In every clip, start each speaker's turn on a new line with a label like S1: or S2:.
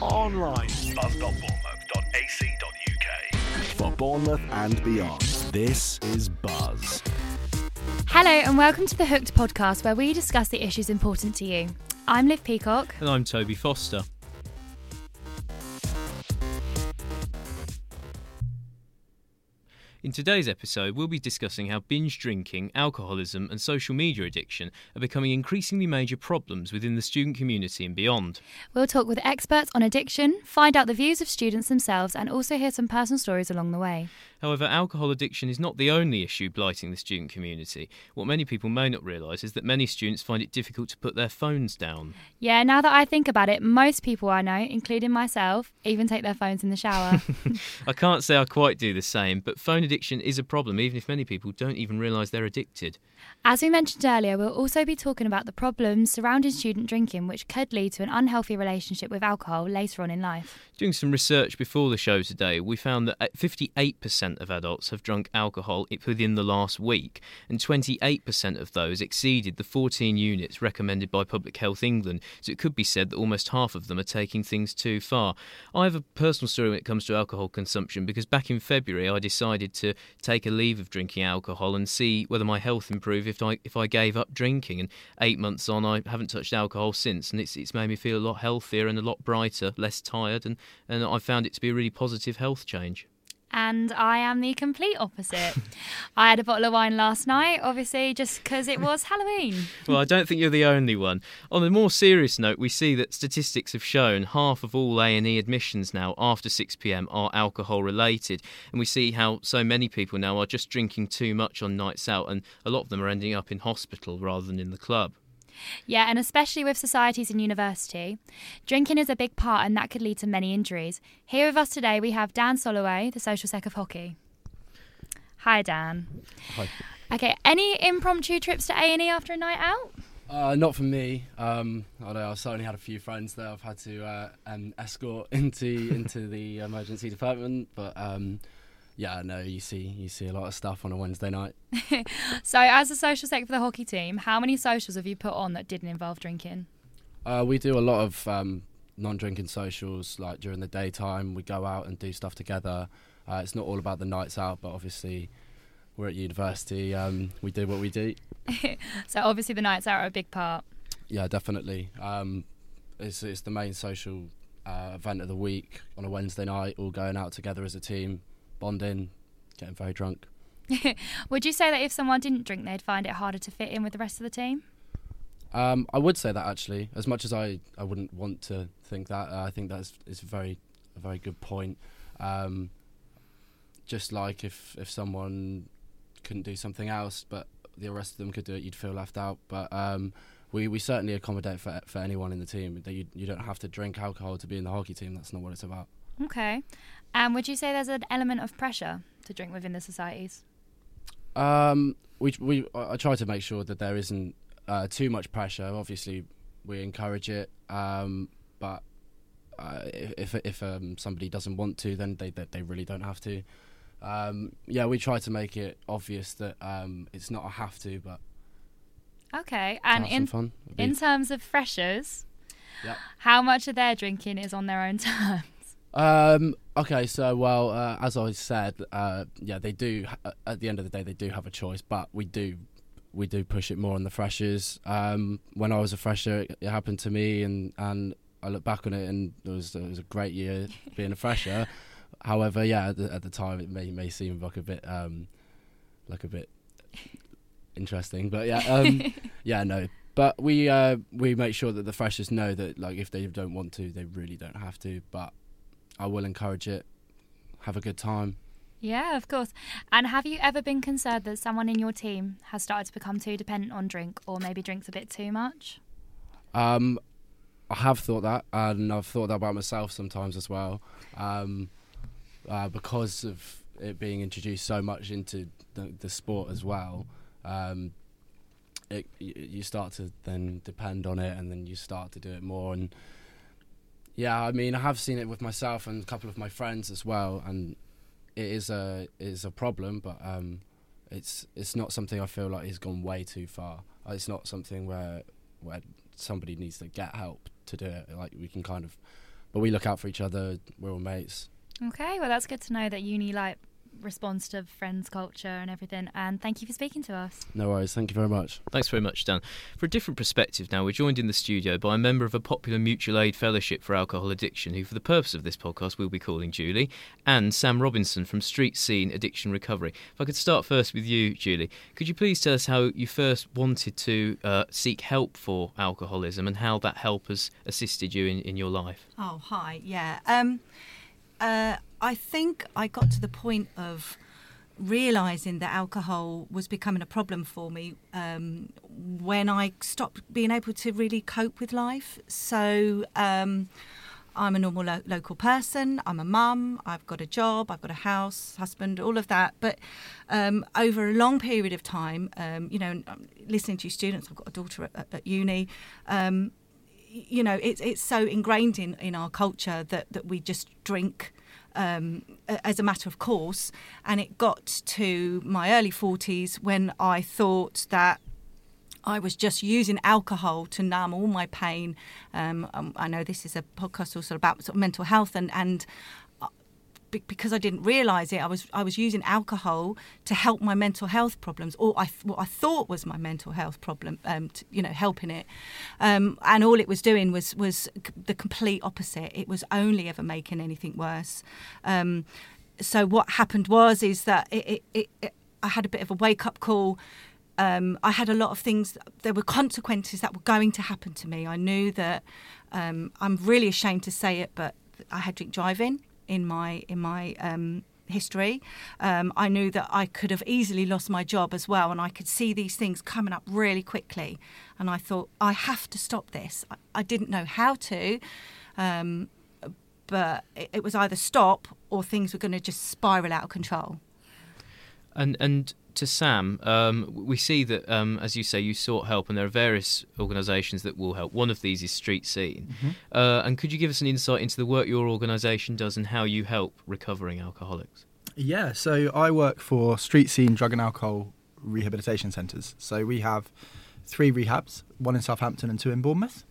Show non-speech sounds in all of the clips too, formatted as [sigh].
S1: online
S2: buzz.bournemouth.ac.uk.
S1: for Bournemouth and beyond. This is Buzz.
S3: Hello, and welcome to the Hooked podcast, where we discuss the issues important to you. I'm Liv Peacock.
S4: And I'm Toby Foster. In today's episode, we'll be discussing how binge drinking, alcoholism, and social media addiction are becoming increasingly major problems within the student community and beyond.
S3: We'll talk with experts on addiction, find out the views of students themselves, and also hear some personal stories along the way.
S4: However, alcohol addiction is not the only issue blighting the student community. What many people may not realise is that many students find it difficult to put their phones down.
S3: Yeah, now that I think about it, most people I know, including myself, even take their phones in the shower. [laughs]
S4: I can't say I quite do the same, but phone addiction is a problem, even if many people don't even realise they're addicted.
S3: As we mentioned earlier, we'll also be talking about the problems surrounding student drinking, which could lead to an unhealthy relationship with alcohol later on in life.
S4: Doing some research before the show today, we found that uh, 58% of adults have drunk alcohol within the last week, and 28% of those exceeded the 14 units recommended by Public Health England. So it could be said that almost half of them are taking things too far. I have a personal story when it comes to alcohol consumption because back in February I decided to take a leave of drinking alcohol and see whether my health improved if I if I gave up drinking. And eight months on, I haven't touched alcohol since, and it's it's made me feel a lot healthier and a lot brighter, less tired, and and I found it to be a really positive health change.
S3: And I am the complete opposite. [laughs] I had a bottle of wine last night, obviously, just because it was Halloween.
S4: Well, I don't think you're the only one. On a more serious note, we see that statistics have shown half of all A&E admissions now after 6 p.m. are alcohol related, and we see how so many people now are just drinking too much on nights out, and a lot of them are ending up in hospital rather than in the club.
S3: Yeah, and especially with societies and university, drinking is a big part and that could lead to many injuries. Here with us today we have Dan Soloway, the social sec of hockey. Hi Dan.
S5: Hi.
S3: Okay, any impromptu trips to A&E after a night out?
S5: Uh, not for me. Um, although I've certainly had a few friends that I've had to uh, um, escort [laughs] into into the emergency department. But um, yeah, no, you see you see a lot of stuff on a Wednesday night. [laughs]
S3: So as a social sec for the hockey team, how many socials have you put on that didn't involve drinking?
S5: Uh, we do a lot of um, non-drinking socials, like during the daytime. We go out and do stuff together. Uh, it's not all about the nights out, but obviously we're at university. Um, we do what we do. [laughs]
S3: So obviously the nights out are a big part.
S5: Yeah, definitely. Um, it's it's the main social uh, event of the week on a Wednesday night. All going out together as a team, bonding, getting very drunk. [laughs]
S3: Would you say that if someone didn't drink, they'd find it harder to fit in with the rest of the team?
S5: Um, I would say that actually, as much as I, I wouldn't want to think that, uh, I think that's is a very a very good point. Um, just like if if someone couldn't do something else, but the rest of them could do it, you'd feel left out. But um, we, we certainly accommodate for for anyone in the team. That you you don't have to drink alcohol to be in the hockey team. That's not what it's about.
S3: Okay. And would you say there's an element of pressure to drink within the societies?
S5: Um, we we I try to make sure that there isn't uh, too much pressure. Obviously, we encourage it, um, but uh, if if um, somebody doesn't want to, then they they, they really don't have to. Um, yeah, we try to make it obvious that um, it's not a have to, but
S3: Okay. And in
S5: fun.
S3: In terms of freshers,
S5: Yeah.
S3: how much of their drinking is on their own [laughs] terms?
S5: Um, okay, so well, uh, as I said, uh, yeah, they do. At the end of the day, they do have a choice, but we do, we do push it more on the freshers. Um, when I was a fresher, it, it happened to me, and and I look back on it, and it was it was a great year [laughs] being a fresher. However, yeah, at the, at the time, it may may seem like a bit, um, like a bit interesting, but yeah, um, [laughs] yeah, no. But we uh, we make sure that the freshers know that like if they don't want to, they really don't have to. But I will encourage it. Have a good time.
S3: Yeah, of course. And have you ever been concerned that someone in your team has started to become too dependent on drink or maybe drinks a bit too much?
S5: Um, I have thought that, and I've thought that about myself sometimes as well, um, uh, because of it being introduced so much into the, the sport as well. Um, it, you start to then depend on it, and then you start to do it more. And yeah, I mean, I have seen it with myself and a couple of my friends as well, and it is a it is a problem, but um, it's it's not something I feel like has gone way too far. Uh, It's not something where where somebody needs to get help to do it. Like we can kind of but we look out for each other. We're all mates.
S3: Okay, well, that's good to know that uni like responds to friends culture and everything. And thank you for speaking to us.
S5: No worries. Thank you very much.
S4: Thanks very much, Dan. For a different perspective now, we're joined in the studio by a member of a popular mutual aid fellowship for alcohol addiction, who, for the purpose of this podcast, we'll be calling Julie, and Sam Robinson from Street Scene Addiction Recovery. If I could start first with you, Julie, could you please tell us how you first wanted to uh, seek help for alcoholism and how that help has assisted you in, in your life?
S2: Oh, hi. Yeah. Um, uh, I think I got to the point of realizing that alcohol was becoming a problem for me um, when I stopped being able to really cope with life. So. Um, I'm a normal lo- local person. I'm a mum. I've got a job. I've got a house, husband, all of that. But um, over a long period of time, um, you know, listening to students, I've got a daughter at, at uni. Um, you know, it's it's so ingrained in, in our culture that, that we just drink um, as a matter of course. And it got to my early 40s when I thought that I was just using alcohol to numb all my pain. Um, um I know this is a podcast also about sort of mental health, and, and because I didn't realise it, I was I was using alcohol to help my mental health problems, or I, what I thought was my mental health problem, um, to, you know, helping it, um, and all it was doing was was the complete opposite. It was only ever making anything worse. Um, so what happened was is that it, it, it, I had a bit of a wake up call. Um, I had a lot of things. There were consequences that were going to happen to me. I knew that. Um, I'm really ashamed to say it, but I had drink driving in my in my um, history. Um, I knew that I could have easily lost my job as well, and I could see these things coming up really quickly. And I thought, I have to stop this. I, I didn't know how to, um, but it, it was either stop or things were going to just spiral out of control.
S4: And and to Sam, um, we see that, um, as you say, you sought help, and there are various organisations that will help. One of these is Street Scene. Mm-hmm. Uh, and could you give us an insight into the work your organisation does and how you help recovering alcoholics?
S6: Yeah, so I work for Street Scene Drug and Alcohol Rehabilitation Centres. So we have three rehabs, one in Southampton and two in Bournemouth.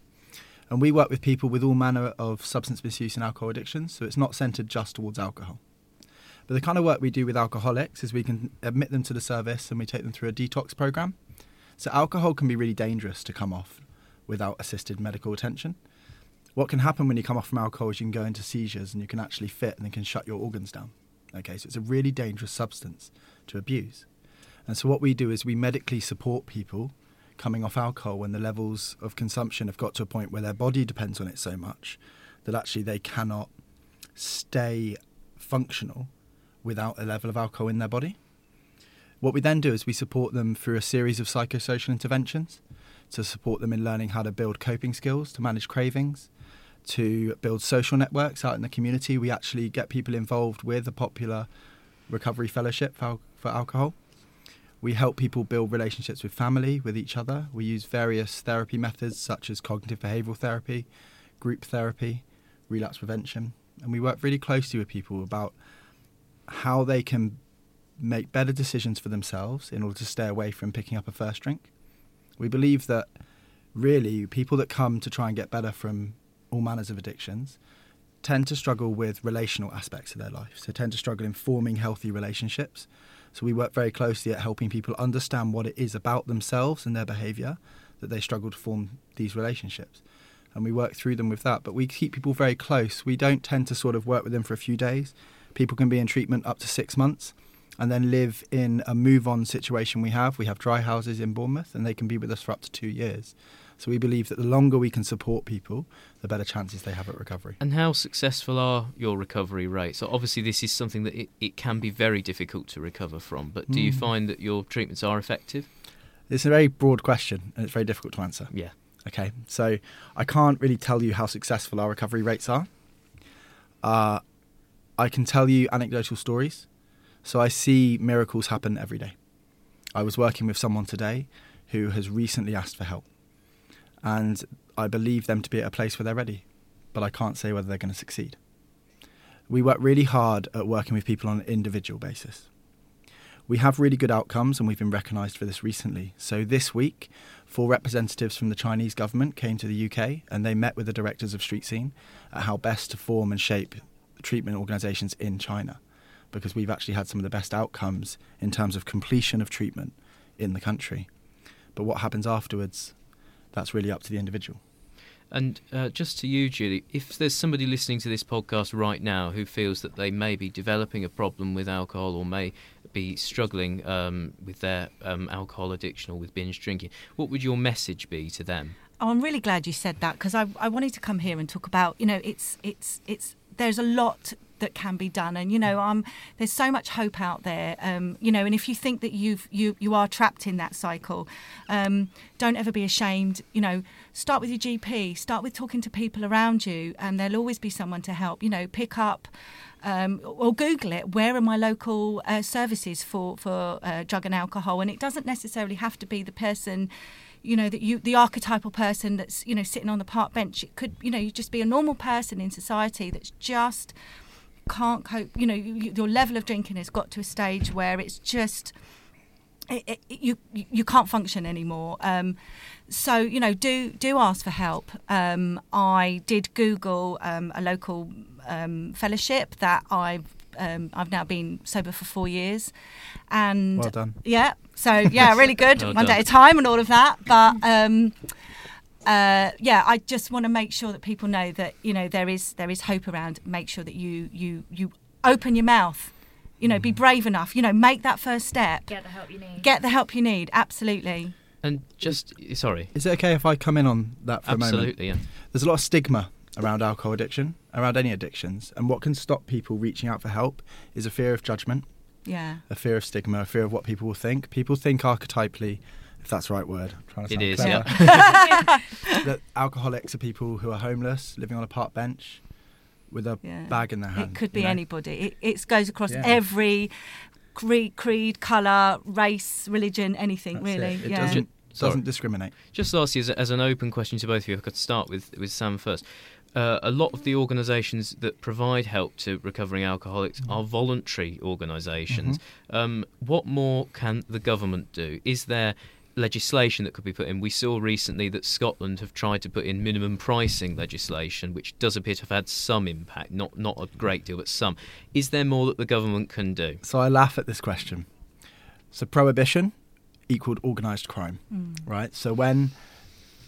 S6: And we work with people with all manner of substance misuse and alcohol addictions, so it's not centred just towards alcohol. But the kind of work we do with alcoholics is we can admit them to the service and we take them through a detox program. So alcohol can be really dangerous to come off without assisted medical attention. What can happen when you come off from alcohol is you can go into seizures and you can actually fit and they can shut your organs down. Okay, so it's a really dangerous substance to abuse. And so what we do is we medically support people coming off alcohol when the levels of consumption have got to a point where their body depends on it so much that actually they cannot stay functional without a level of alcohol in their body. What we then do is we support them through a series of psychosocial interventions to support them in learning how to build coping skills, to manage cravings, to build social networks out in the community. We actually get people involved with a popular recovery fellowship for, for alcohol. We help people build relationships with family, with each other. We use various therapy methods such as cognitive behavioural therapy, group therapy, relapse prevention. And we work really closely with people about how they can make better decisions for themselves in order to stay away from picking up a first drink. We believe that really people that come to try and get better from all manners of addictions tend to struggle with relational aspects of their life, so tend to struggle in forming healthy relationships. So we work very closely at helping people understand what it is about themselves and their behaviour that they struggle to form these relationships. And we work through them with that, but we keep people very close. We don't tend to sort of work with them for a few days People can be in treatment up to six months and then live in a move on situation we have. We have dry houses in Bournemouth and they can be with us for up to two years. So we believe that the longer we can support people, the better chances they have at recovery.
S4: And how successful are your recovery rates? So obviously, this is something that it, it can be very difficult to recover from, but do mm. you hmm. find that your treatments are effective?
S6: It's a very broad question and it's very difficult to answer.
S4: Yeah.
S6: Okay, so I can't really tell you how successful our recovery rates are. Uh, I can tell you anecdotal stories. So I see miracles happen every day. I was working with someone today who has recently asked for help. And I believe them to be at a place where they're ready, but I can't say whether they're going to succeed. We work really hard at working with people on an individual basis. we have really good outcomes and we've been recognised for this recently. So this week, four representatives from the Chinese government came to the UK and they met with the directors of Street Scene at how best to form and shape treatment organisations in China because we've actually had some of the best outcomes in terms of completion of treatment in the country. But what happens afterwards, that's really up to the individual.
S4: And uh, just to you, Julie, if there's somebody listening to this podcast right now who feels that they may be developing a problem with alcohol or may be struggling um, with their um, alcohol addiction or with binge drinking, what would your message be to them?
S2: Oh, I'm really glad you said that because I, I wanted to come here and talk about, you know, it's it's it's there's a lot that can be done and you know um, there's so much hope out there um, you know and if you think that you've you you are trapped in that cycle um, don't ever be ashamed you know start with your gp start with talking to people around you and there'll always be someone to help you know pick up um, or Google it. Where are my local uh, services for for uh, drug and alcohol? And it doesn't necessarily have to be the person you know that you the archetypal person that's you know sitting on the park bench it could you know you just be a normal person in society that's just can't cope you know you, your level of drinking has got to a stage where it's just it, it, you you can't function anymore. Um, so you know, do do ask for help. Um, I did Google um, a local um, fellowship that I've um, I've now been sober for four years, and
S6: Well done.
S2: yeah, so yeah, really [laughs] good.
S4: Well
S2: One day at a time and all of that. But um, uh, yeah, I just want to make sure that people know that you know there is there is hope around. Make sure that you you you open your mouth. You know, be brave enough. You know, make that first step.
S3: Get the help you need.
S2: Get the help you need. Absolutely.
S4: And just, sorry,
S6: Is it okay if I come in on that for a moment?
S4: absolutely, yeah.
S6: There's a lot of stigma around alcohol addiction, around any addictions, and what can stop people reaching out for help is a fear of judgment,
S2: Yeah.
S6: a fear of stigma, a fear of what people will think. People think archetypally, if that's the right word. I'm trying to sound
S4: is,
S6: clever,
S4: yeah. [laughs]
S6: that alcoholics are people who are homeless, living on a park bench, with a
S2: Yeah.
S6: bag in their hand.
S2: It could be
S6: you know?
S2: anybody. It, it goes across
S6: Yeah.
S2: every creed, creed, colour, race, religion, anything
S6: That's
S2: really.
S6: It, it
S2: yeah.
S6: doesn't,
S4: Sorry.
S6: doesn't discriminate.
S4: Just lastly, as, as an open question to both of you, if I could start with, with Sam first. Uh, a lot of the organisations that provide help to recovering alcoholics are voluntary organisations. Um, what more can the government do? Is there legislation that could be put in? We saw recently that Scotland have tried to put in minimum pricing legislation, which does appear to have had some impact, not not a great deal, but some. Is there more that the government can do?
S6: So I laugh at this question. So prohibition equaled organised crime,
S2: Mm.
S6: right? So when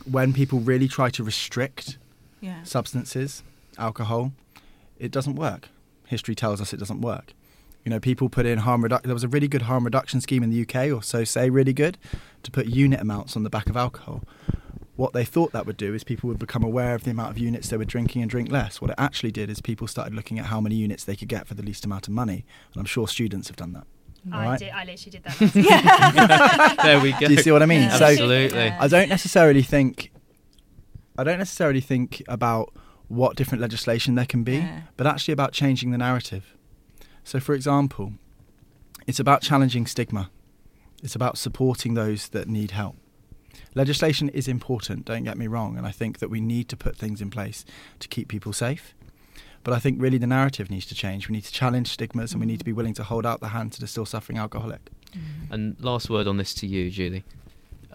S6: when people really try to restrict
S2: Yeah.
S6: substances, alcohol, it doesn't work. History tells us it doesn't work. You know, people put in harm reduction. There was a really good harm reduction scheme in the UK, or so say, really good, to put unit amounts on the back of alcohol. What they thought that would do is people would become aware of the amount of units they were drinking and drink less. What it actually did is people started looking at how many units they could get for the least amount of money, and I'm sure students have done that.
S3: I
S6: Right.
S3: did. I literally did that. [laughs]
S4: there we [laughs] go.
S6: Do you see what I mean?
S2: Yeah.
S6: So
S4: Absolutely.
S6: I don't necessarily think I don't necessarily think about what different legislation there can be,
S2: Yeah.
S6: but actually about changing the narrative. So for example, it's about challenging stigma. It's about supporting those that need help. Legislation is important, don't get me wrong, and I think that we need to put things in place to keep people safe. But I think really the narrative needs to change. We need to challenge stigmas and we need to be willing to hold out the hand to the still suffering alcoholic.
S4: And last word on this to you, Julie,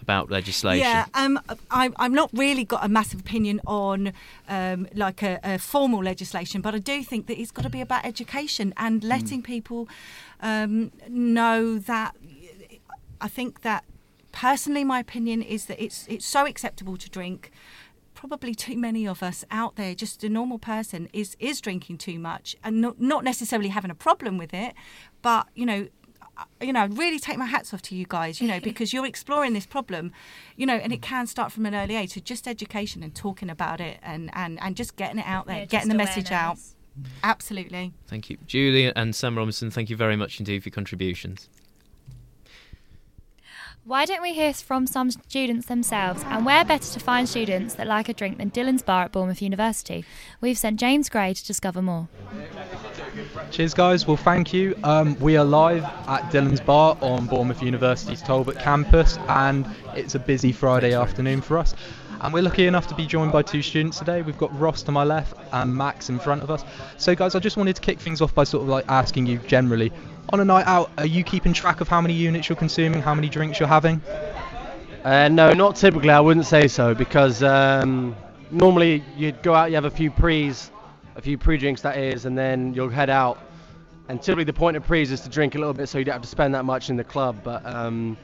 S4: about legislation.
S2: Yeah, um, I, I've not really got a massive opinion on um, like a, a formal legislation, but I do think that it's got to be about education and letting people um, know that. I think that personally, my opinion is that it's it's so acceptable to drink. Probably too many of us out there, just a normal person, is is drinking too much and not not necessarily having a problem with it, but you know you know, really take my hats off to you guys, you know, [laughs] because you're exploring this problem, you know, and it can start from an early age. So just education and talking about it and, and, and just getting it out there,
S3: Yeah,
S2: getting
S3: just
S2: the message out. Absolutely.
S4: Thank you. Julie and Sam Robinson, thank you very much indeed for your contributions.
S3: Why don't we hear from some students themselves? And where better to find students that like a drink than Dylan's Bar at Bournemouth University? We've sent James Gray to discover more.
S7: Cheers, guys. Well, thank you. Um, we are live at Dylan's Bar on Bournemouth University's Talbot campus, and it's a busy Friday afternoon for us. And we're lucky enough to be joined by two students today. We've got Ross to my left and Max in front of us. So, guys, I just wanted to kick things off by sort of like asking you generally on a night out, are you keeping track of how many units you're consuming, how many drinks you're having?
S8: Uh, no, not typically. I wouldn't say so because um, normally you'd go out, you have a few pre's, a few pre-drinks that is, and then you'll head out. And typically the point of pre's is to drink a little bit so you don't have to spend that much in the club. But um,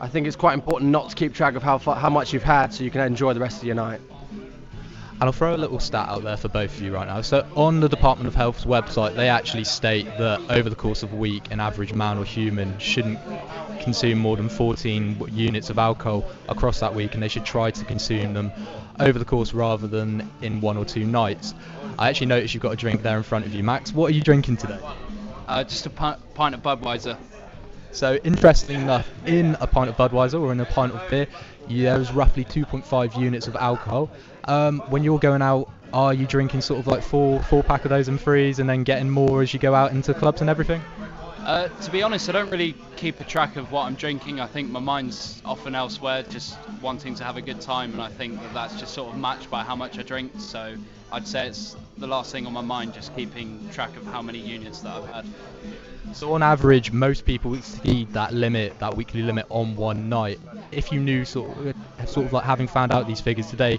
S8: I think it's quite important not to keep track of how far, how much you've had so you can enjoy the rest of your night.
S7: And I'll throw a little stat out there for both of you right now. So, on the Department of Health's website, they actually state that over the course of a week, an average man or human shouldn't consume more than 14 units of alcohol across that week, and they should try to consume them over the course rather than in one or two nights. I actually noticed you've got a drink there in front of you. Max, what are you drinking today?
S9: Uh, just a pint, pint of Budweiser.
S7: So, interestingly enough, in a pint of Budweiser or in a pint of beer, there's roughly 2.5 units of alcohol. Um, when you're going out, are you drinking sort of like four four pack of those and threes, and then getting more as you go out into clubs and everything?
S9: Uh, to be honest, I don't really keep a track of what I'm drinking. I think my mind's often elsewhere, just wanting to have a good time, and I think that that's just sort of matched by how much I drink. So I'd say it's the last thing on my mind, just keeping track of how many units that I've had.
S7: So on average, most people exceed that limit, that weekly limit, on one night. If you knew sort of, sort of like having found out these figures today,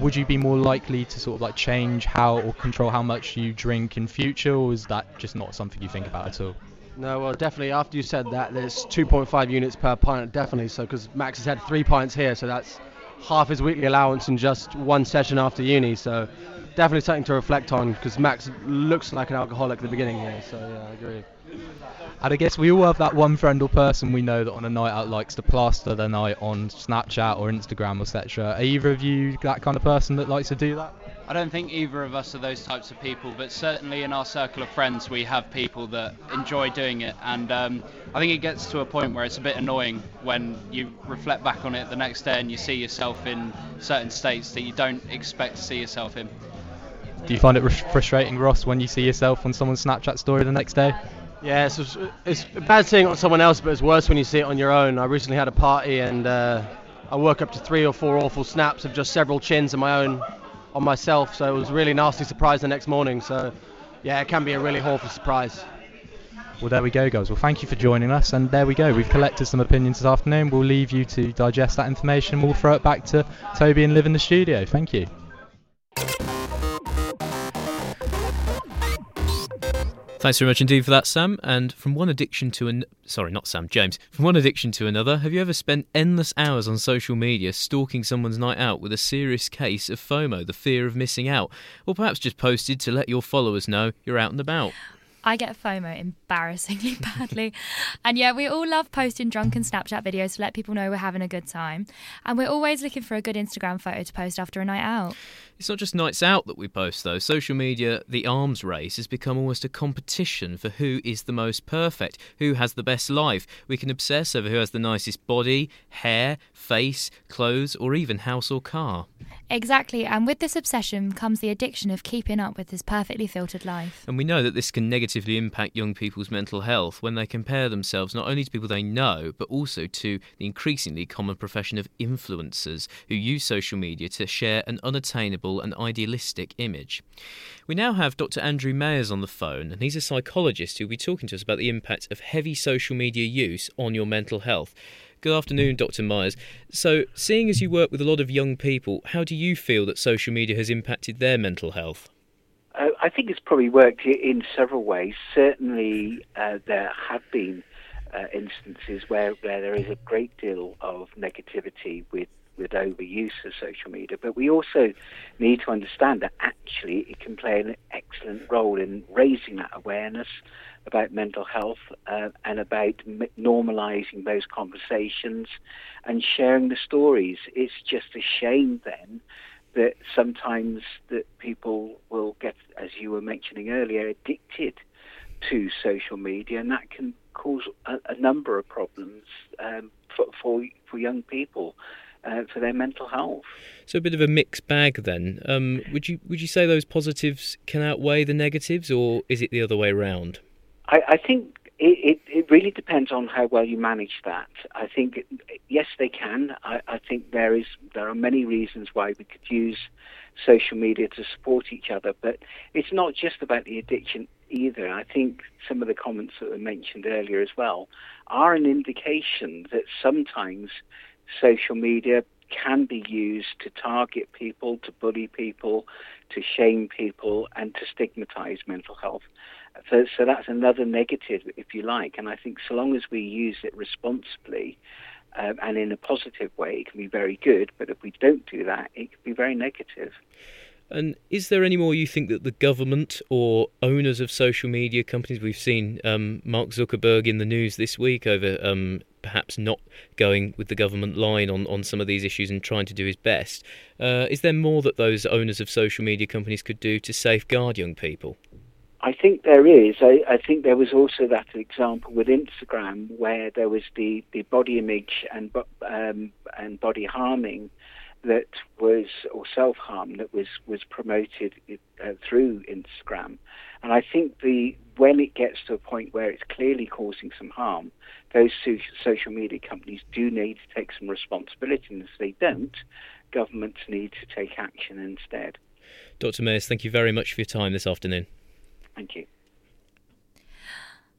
S7: would you be more likely to sort of like change how or control how much you drink in future, or is that just not something you think about at all?
S8: No, well, definitely. After you said that, there's 2.5 units per pint, definitely. So, because Max has had three pints here, so that's half his weekly allowance in just one session after uni. So, definitely something to reflect on. Because Max looks like an alcoholic at the beginning here. So, yeah, I agree.
S7: And I guess we all have that one friend or person we know that on a night out likes to plaster their night on Snapchat or Instagram, etc. Are either of you that kind of person that likes to do that?
S9: I don't think either of us are those types of people, but certainly in our circle of friends, we have people that enjoy doing it. And um, I think it gets to a point where it's a bit annoying when you reflect back on it the next day and you see yourself in certain states that you don't expect to see yourself in.
S7: Do you find it frustrating, Ross, when you see yourself on someone's Snapchat story the next day?
S8: Yeah, it's, it's bad seeing it on someone else, but it's worse when you see it on your own. I recently had a party and uh, I woke up to three or four awful snaps of just several chins of my own on myself, so it was a really nasty surprise the next morning. So, yeah, it can be a really awful surprise.
S7: Well, there we go, guys. Well, thank you for joining us, and there we go. We've collected some opinions this afternoon. We'll leave you to digest that information. We'll throw it back to Toby and Liv in the studio. Thank you.
S4: Thanks very much indeed for that, Sam. And from one addiction to an sorry, not Sam, James. From one addiction to another, have you ever spent endless hours on social media stalking someone's night out with a serious case of FOMO, the fear of missing out, or perhaps just posted to let your followers know you're out and about?
S3: I get FOMO embarrassingly [laughs] badly. and yeah, we all love posting drunken Snapchat videos to let people know we're having a good time. And we're always looking for a good Instagram photo to post after a night out.
S4: It's not just nights out that we post, though. Social media, the arms race, has become almost a competition for who is the most perfect, who has the best life. We can obsess over who has the nicest body, hair, face, clothes, or even house or car.
S3: Exactly, and with this obsession comes the addiction of keeping up with this perfectly filtered life.
S4: And we know that this can negatively impact young people's mental health when they compare themselves not only to people they know, but also to the increasingly common profession of influencers who use social media to share an unattainable and idealistic image. We now have Dr. Andrew Mayers on the phone, and he's a psychologist who'll be talking to us about the impact of heavy social media use on your mental health. Good afternoon, Dr. Mayers. So, seeing as you work with a lot of young people, how do you feel that social media has impacted their mental health?
S10: Uh, I think it's probably worked in several ways. Certainly, uh, there have been uh, instances where, where there is a great deal of negativity with with overuse of social media, but we also need to understand that actually it can play an excellent role in raising that awareness about mental health uh, and about m- normalizing those conversations and sharing the stories. It's just a shame then that sometimes that people will get, as you were mentioning earlier, addicted to social media, and that can cause a, a number of problems um, for, for for young people uh, for their mental health.
S4: So a bit of a mixed bag then. Um, would you would you say those positives can outweigh the negatives, or is it the other way around?
S10: I, I think It, it, it really depends on how well you manage that. I think yes, they can. I, I think there is there are many reasons why we could use social media to support each other, but it's not just about the addiction either. I think some of the comments that were mentioned earlier as well are an indication that sometimes social media can be used to target people, to bully people, to shame people, and to stigmatize mental health. So, so that's another negative, if you like. And I think so long as we use it responsibly um, and in a positive way, it can be very good. But if we don't do that, it can be very negative.
S4: And is there any more you think that the government or owners of social media companies, we've seen um, Mark Zuckerberg in the news this week over um, perhaps not going with the government line on, on some of these issues and trying to do his best. Uh, is there more that those owners of social media companies could do to safeguard young people?
S10: I think there is. I, I, think there was also that example with Instagram where there was the, the body image and um, and body harming that was or self harm that was was promoted uh, through Instagram, and I think the when it gets to a point where it's clearly causing some harm, those social media companies do need to take some responsibility, and if they don't, governments need to take action instead.
S4: Dr. Mayers, thank you very much for your time this afternoon.
S10: Thank you.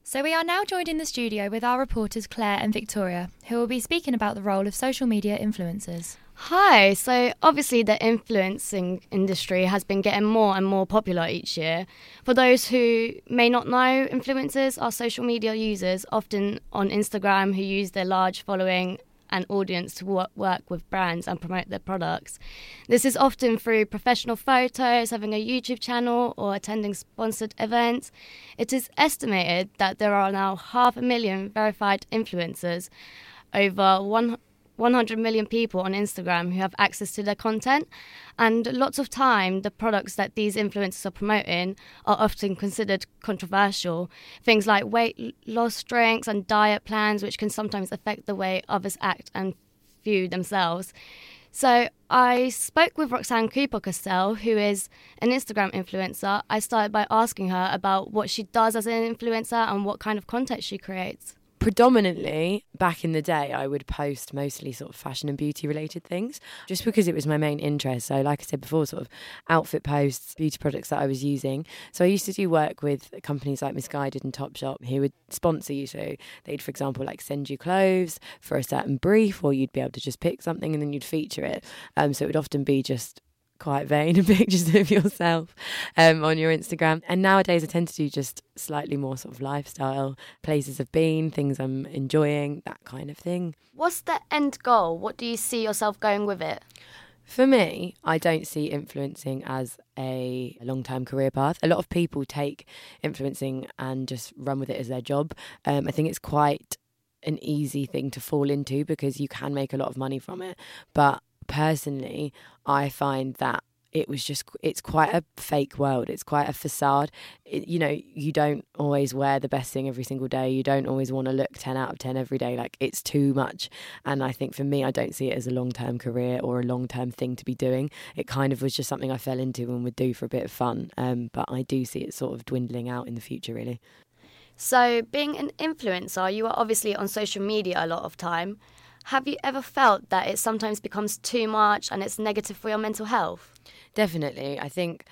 S3: So, we are now joined in the studio with our reporters Claire and Victoria, who will be speaking about the role of social media influencers.
S11: Hi, so obviously the influencing industry has been getting more and more popular each year. For those who may not know, influencers are social media users, often on Instagram, who use their large following and audience to work with brands and promote their products. This is often through professional photos, having a YouTube channel, or attending sponsored events. It is estimated that there are now half a million verified influencers, over one 100 million people on Instagram who have access to their content. And lots of time, the products that these influencers are promoting are often considered controversial. Things like weight loss drinks and diet plans, which can sometimes affect the way others act and view themselves. So I spoke with Roxanne Cooper Castell, who is an Instagram influencer. I started by asking her about what she does as an influencer and what kind of content she creates
S12: predominantly back in the day i would post mostly sort of fashion and beauty related things just because it was my main interest. So like i said before sort of outfit posts beauty products that i was using. So i used to do work with companies like Missguided and topshop who would sponsor you. So they'd for example like send you clothes for a certain brief or you'd be able to just pick something and then you'd feature it. Um, so it would often be just quite vain [laughs] pictures of yourself um, on your Instagram. And nowadays, I tend to do just slightly more sort of lifestyle, places I've been, things I'm enjoying, that kind of thing.
S11: What's the end goal? What do you see yourself going with it?
S12: For me, I don't see influencing as a long term career path. A lot of people take influencing and just run with it as their job. Um, I think it's quite an easy thing to fall into because you can make a lot of money from it. But personally, I find that it was just it's quite a fake world. It's quite a facade. It, you know you don't always wear the best thing every single day. You don't always want to look 10 out of 10 every day. Like it's too much. And i think for me i don't see it as a long-term career or a long-term thing to be doing. It kind of was just something i fell into and would do for a bit of fun. Um, but i do see it sort of dwindling out in the future really.
S11: So being an influencer you are obviously on social media a lot of time have you ever felt that it sometimes becomes too much and it's negative for your mental health?
S12: Definitely. I think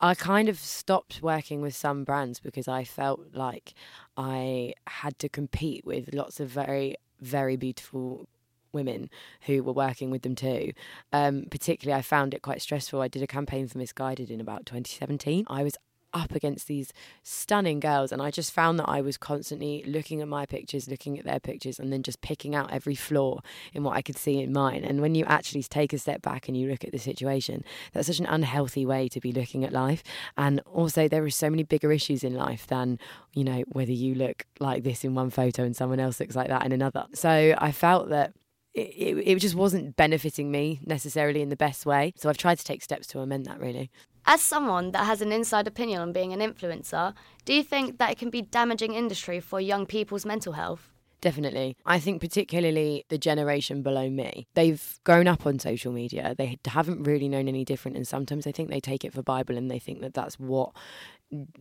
S12: I kind of stopped working with some brands because I felt like I had to compete with lots of very, very beautiful women who were working with them too. Um, particularly, I found it quite stressful. I did a campaign for Missguided in about 2017. I was up against these stunning girls and I just found that I was constantly looking at my pictures, looking at their pictures and then just picking out every flaw in what I could see in mine. And when you actually take a step back and you look at the situation, that's such an unhealthy way to be looking at life. And also there are so many bigger issues in life than, you know, whether you look like this in one photo and someone else looks like that in another. So I felt that it, it, it, just wasn't benefiting me necessarily in the best way. So I've tried to take steps to amend that really.
S11: As someone that has an inside opinion on being an influencer, do you think that it can be damaging industry for young people's mental health?
S12: Definitely. I think particularly the generation below me, they've grown up on social media. They haven't really known any different. And sometimes I think they take it for Bible and they think that that's what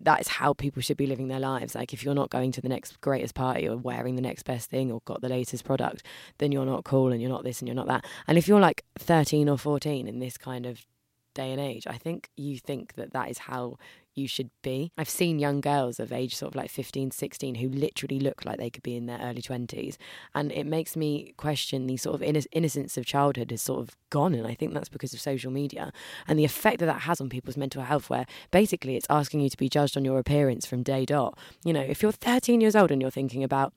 S12: that is how people should be living their lives. Like if you're not going to the next greatest party or wearing the next best thing or got the latest product, then you're not cool and you're not this and you're not that. And if you're like 13 or 14 in this kind of day and age, I think you think that that is how you should be. I've seen young girls of age sort of like 15, 16 who literally look like they could be in their early 20s. And it makes me question the sort of inno- innocence of childhood has sort of gone. And I think that's because of social media and the effect that that has on people's mental health, where basically it's asking you to be judged on your appearance from day dot. You know, if you're 13 years old and you're thinking about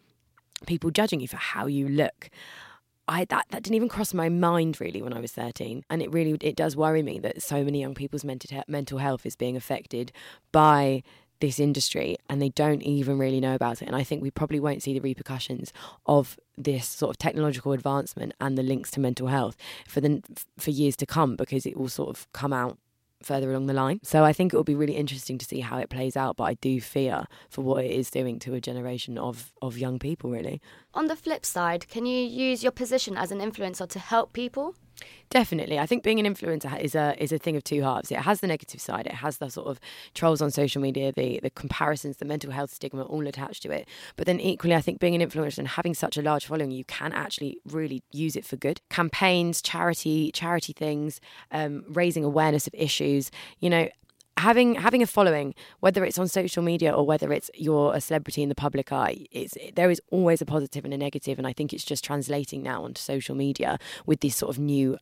S12: people judging you for how you look, I that that didn't even cross my mind really when I was 13 and it really it does worry me that so many young people's mental mental health is being affected by this industry and they don't even really know about it. And I think we probably won't see the repercussions of this sort of technological advancement and the links to mental health for the for years to come because it will sort of come out further along the line. So I think it will be really interesting to see how it plays out. But I do fear for what it is doing to a generation of, of young people, really.
S11: On the flip side, can you use your position as an influencer to help people?
S12: Definitely, I think being an influencer is a is a thing of two halves. It has the negative side. It has the sort of trolls on social media, the the comparisons, the mental health stigma, all attached to it. But then equally, I think being an influencer and having such a large following, you can actually really use it for good. Campaigns, charity, charity things, um, raising awareness of issues. You know, having having a following, whether it's on social media or whether it's you're a celebrity in the public eye, it's there is always a positive and a negative, and I think it's just translating now onto social media with this sort of new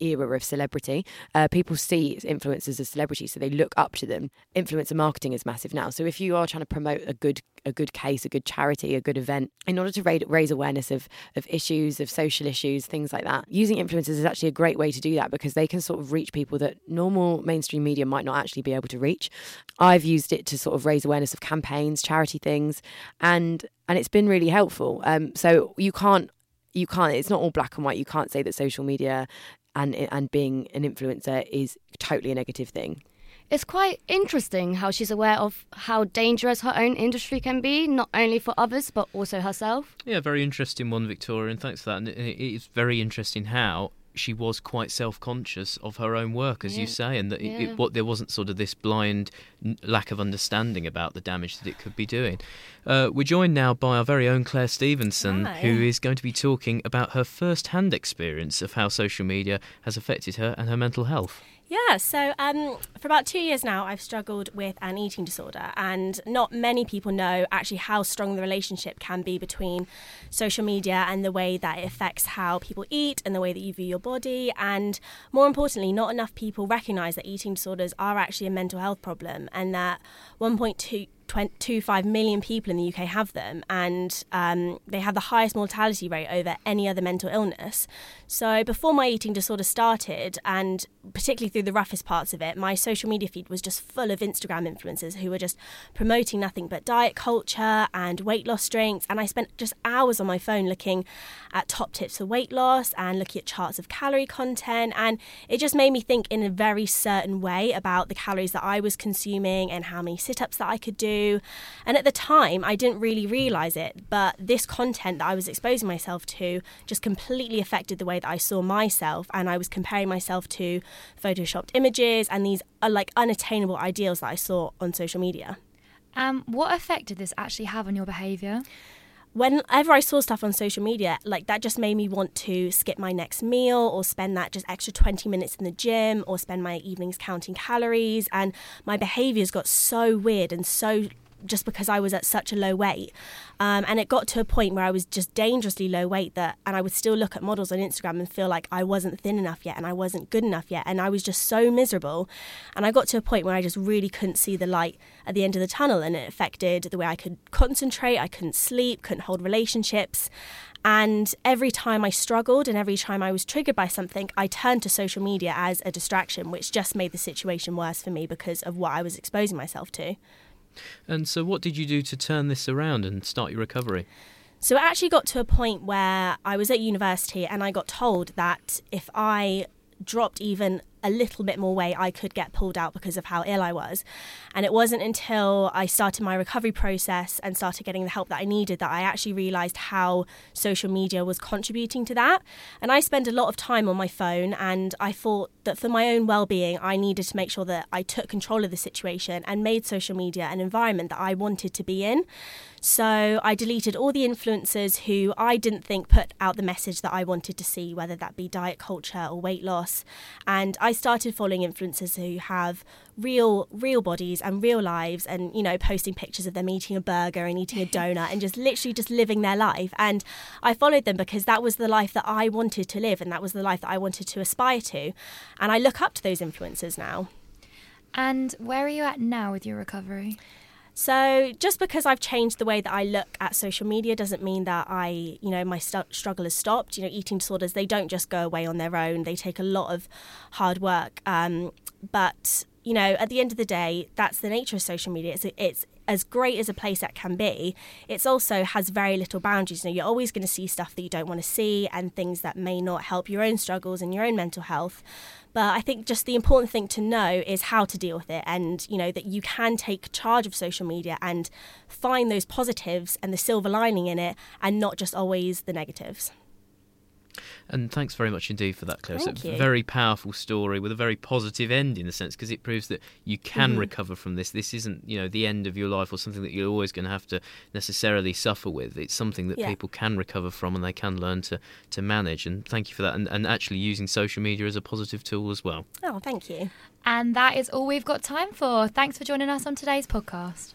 S12: era of celebrity. Uh, people see influencers as celebrities, so they look up to them. Influencer marketing is massive now. So if you are trying to promote a good a good case, a good charity, a good event, in order to raise, raise awareness of of issues, of social issues, things like that, using influencers is actually a great way to do that because they can sort of reach people that normal mainstream media might not actually be able to reach. I've used it to sort of raise awareness of campaigns, charity things, and and it's been really helpful. Um, so you can't you can't it's not all black and white you can't say that social media and and being an influencer is totally a negative thing.
S11: It's quite interesting how she's aware of how dangerous her own industry can be, not only for others but also herself.
S4: Yeah, very interesting one, Victoria, and thanks for that. And it is very interesting how she was quite self-conscious of her own work, as yeah. you say, and that yeah. it, it, what there wasn't sort of this blind n- lack of understanding about the damage that it could be doing. Uh, we're joined now by our very own Claire Stevenson, Hi. who is going to be talking about her first-hand experience of how social media has affected her and her mental health.
S13: Yeah, so um, for about two years now, I've struggled with an eating disorder, and not many people know actually how strong the relationship can be between social media and the way that it affects how people eat and the way that you view your body. And more importantly, not enough people recognize that eating disorders are actually a mental health problem and that 1.2 25 million people in the UK have them, and um, they have the highest mortality rate over any other mental illness. So, before my eating disorder started, and particularly through the roughest parts of it, my social media feed was just full of Instagram influencers who were just promoting nothing but diet culture and weight loss drinks. And I spent just hours on my phone looking at top tips for weight loss and looking at charts of calorie content. And it just made me think in a very certain way about the calories that I was consuming and how many sit ups that I could do and at the time, I didn't really realize it, but this content that I was exposing myself to just completely affected the way that I saw myself. And I was comparing myself to photoshopped images and these uh, like unattainable ideals that I saw on social media.
S3: Um, what effect did this actually have on your behaviour?
S13: Whenever I saw stuff on social media, like that just made me want to skip my next meal or spend that just extra 20 minutes in the gym or spend my evenings counting calories. And my behaviors got so weird and so just because I was at such a low weight. Um, and it got to a point where I was just dangerously low weight that, and I would still look at models on Instagram and feel like I wasn't thin enough yet and I wasn't good enough yet. And I was just so miserable. And I got to a point where I just really couldn't see the light at the end of the tunnel. And it affected the way I could concentrate, I couldn't sleep, couldn't hold relationships. And every time I struggled and every time I was triggered by something, I turned to social media as a distraction, which just made the situation worse for me because of what I was exposing myself to.
S4: And so, what did you do to turn this around and start your recovery?
S13: So, it actually got to a point where I was at university and I got told that if I dropped even a little bit more weight, I could get pulled out because of how ill I was. And it wasn't until I started my recovery process and started getting the help that I needed that I actually realized how social media was contributing to that. And I spend a lot of time on my phone, and I thought that for my own well being, I needed to make sure that I took control of the situation and made social media an environment that I wanted to be in. So I deleted all the influencers who I didn't think put out the message that I wanted to see, whether that be diet culture or weight loss. And I started following influencers who have real real bodies and real lives and you know posting pictures of them eating a burger and eating a [laughs] donut and just literally just living their life. And I followed them because that was the life that I wanted to live and that was the life that I wanted to aspire to. And I look up to those influencers now.
S3: And where are you at now with your recovery
S13: so just because I've changed the way that I look at social media doesn't mean that I, you know, my st- struggle has stopped. You know, eating disorders they don't just go away on their own. They take a lot of hard work. Um, but you know, at the end of the day, that's the nature of social media. It's it's as great as a place that can be. It's also has very little boundaries. You know, you're always going to see stuff that you don't want to see and things that may not help your own struggles and your own mental health. But I think just the important thing to know is how to deal with it and, you know, that you can take charge of social media and find those positives and the silver lining in it and not just always the negatives.
S4: And thanks very much indeed for that, Claire.
S13: Thank
S4: it's a
S13: you.
S4: very powerful story with a very positive end in the sense because it proves that you can
S13: Mhm.
S4: recover from this. This isn't, you know, the end of your life or something that you're always going to have to necessarily suffer with. It's something that
S13: Yeah.
S4: people can recover from and they can learn to, to manage. And thank you for that. And, and actually using social media as a positive tool as well.
S13: Oh, thank you.
S3: and that is all we've got time for thanks for joining us on today's podcast